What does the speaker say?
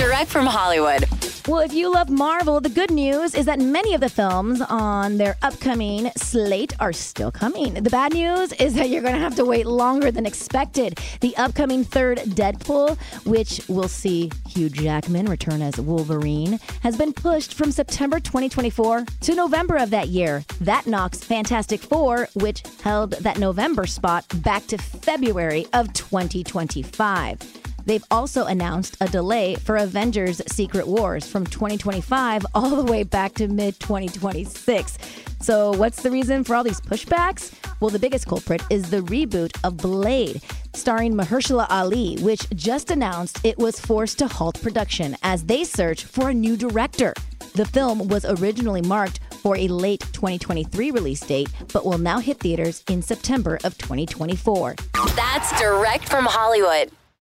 Direct from Hollywood. Well, if you love Marvel, the good news is that many of the films on their upcoming slate are still coming. The bad news is that you're going to have to wait longer than expected. The upcoming third Deadpool, which will see Hugh Jackman return as Wolverine, has been pushed from September 2024 to November of that year. That knocks Fantastic Four, which held that November spot, back to February of 2025. They've also announced a delay for Avengers Secret Wars from 2025 all the way back to mid 2026. So, what's the reason for all these pushbacks? Well, the biggest culprit is the reboot of Blade, starring Mahershala Ali, which just announced it was forced to halt production as they search for a new director. The film was originally marked for a late 2023 release date, but will now hit theaters in September of 2024. That's direct from Hollywood.